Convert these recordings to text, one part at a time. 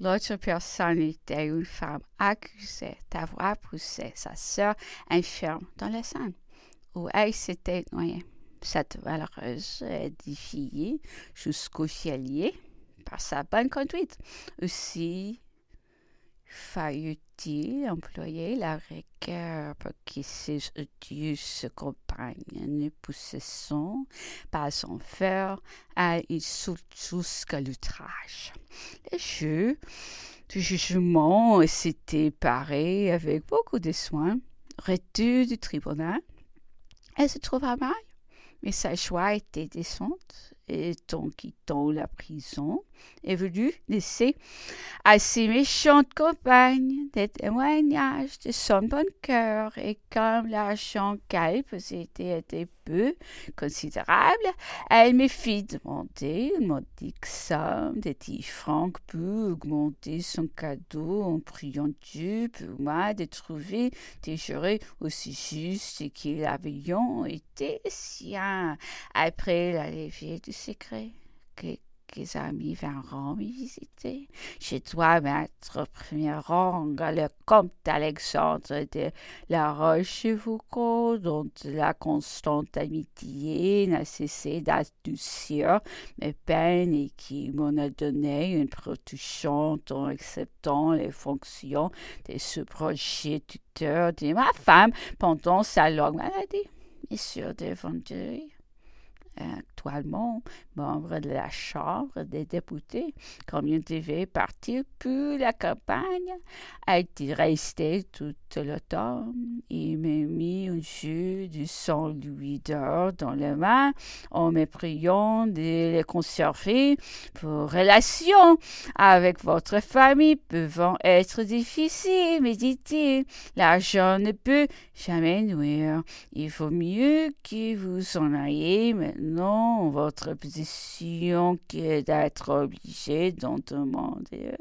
L'autre personne était une femme accusée d'avoir poussé sa sœur infirme dans la Seine, où elle s'était noyée. Cette malheureuse édifiée jusqu'au cielier par sa bonne conduite. Aussi fallut-il employer la rigueur pour que ses odieuse compagnes ne possessant pas son fer à une jusqu'à l'outrage. Le jeu du jugement s'était paré avec beaucoup de soin, retour du tribunal. Elle se trouva mal, mais sa joie était décente et en quittant la prison, est venu laisser à ses méchantes compagnes des témoignages de son bon cœur, et comme l'argent qu'elle possédait était peu considérable, elle me fit demander une modique somme de dix francs pour augmenter son cadeau en priant Dieu pour moi de trouver des jurés aussi justes qu'ils avaient été siens après la levée du secret quelques amis viendront me visiter. Je dois mettre au premier rang le comte Alexandre de la Rochefoucauld, dont la constante amitié n'a cessé d'adoucir mes peines et qui m'en a donné une protection en acceptant les fonctions de ce projet tuteur de ma femme pendant sa longue maladie. Monsieur de Vendeuil membre de la Chambre des députés, comme il devait partir pour la campagne, a été resté tout l'automne. Il m'a mis un jeu du 100 louis d'or dans les mains en me priant de les conserver pour relations avec votre famille pouvant être difficiles, mais dit-il. L'argent ne peut jamais nuire. Il vaut mieux que vous en ayez maintenant votre position que d'être obligé d'en demander.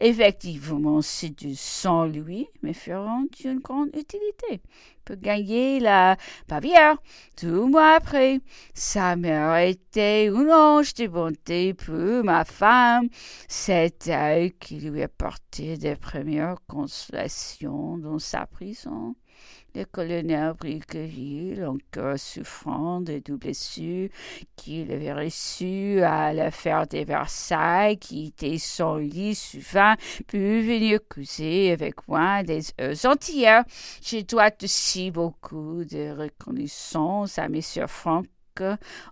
Effectivement, c'est du sang, lui, mais feront une grande utilité pour gagner la Bavière. Tout mois après, sa mère était une ange de bonté pour ma femme. C'est elle qui lui apportait des premières consolations dans sa prison. Le colonel Briqueville, encore souffrant de deux blessures qu'il avait reçues à l'affaire des Versailles, qui était son lit souvent, put venir causer avec moi des heures entières. Je dois aussi beaucoup de reconnaissance à M. Franck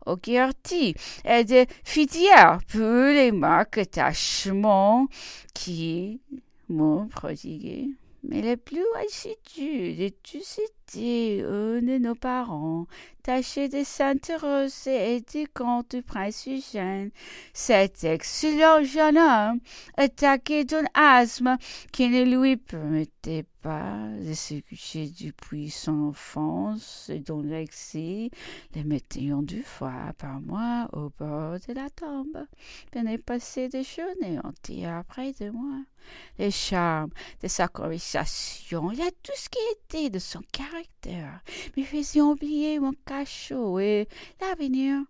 O'Gherty et de fidèles pour les marques d'attachement qui m'ont prodigué mais le plus assidus de tous étaient eux de nos parents, tâchés de s'intéresser et du compte du prince Eugène. Cet excellent jeune homme, attaqué d'un asthme qui ne lui permettait pas de depuis son enfance et dont l'excès le mettait en deux fois par mois au bord de la tombe, venait passer des journées entières près de moi. Les charmes de sa conversation, il tout ce qui était de son caractère, me faisait oublier mon cachot et l'avenir.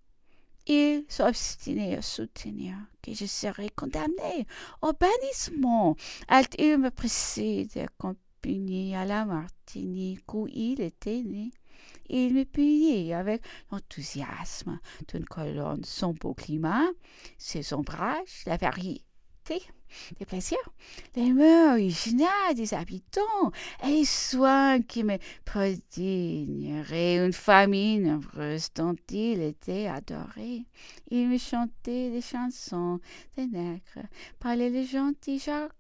Il s'obstinait à soutenir que je serais condamné au bannissement. Il me pressait à la Martinique où il était né. Il me punit avec l'enthousiasme d'une colonne, son beau climat, ses ombrages, la variété des plaisirs, les mœurs originales des habitants et les soins qui me prodigneraient une famille nombreuse dont il était adoré. Il me chantait des chansons des nègres, parlait les gentils jargons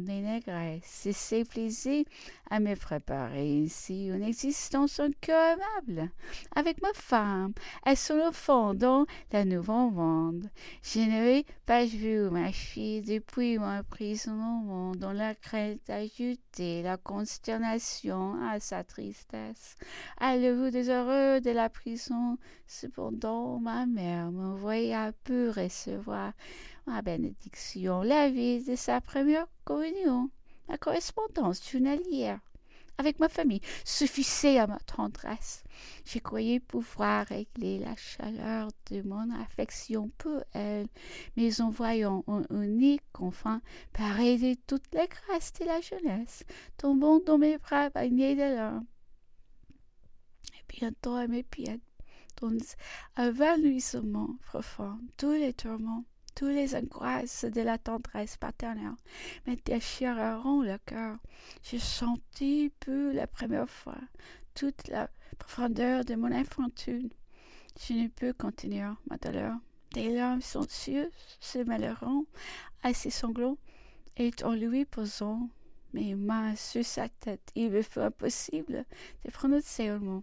négresses et s'est plaisir à me préparer ici une existence encore aimable avec ma femme et son enfant dans la nouvelle monde. Je n'avais pas vu ma fille depuis mon emprisonnement dans la crainte ajoutait la consternation à sa tristesse. À le des heureux de la prison, cependant ma mère m'envoya pour recevoir ma bénédiction, la vie de sa première communion, la correspondance journalière avec ma famille, suffisait à ma tendresse. Je croyais pouvoir régler la chaleur de mon affection pour elle, mais en voyant un unique enfant paraître toutes les grâces de la jeunesse, tombant dans mes bras baignés de larmes. Et bientôt à mes pieds, dans un profond, tous les tourments, tous les angoisses de la tendresse paternelle me déchireront le cœur. Je sentis pour la première fois toute la profondeur de mon infantile. Je ne peux continuer ma douleur. Des larmes silencieuses se mêleront à ses sanglots, et en lui posant mes mains sur sa tête, il me fut impossible de prononcer un mot.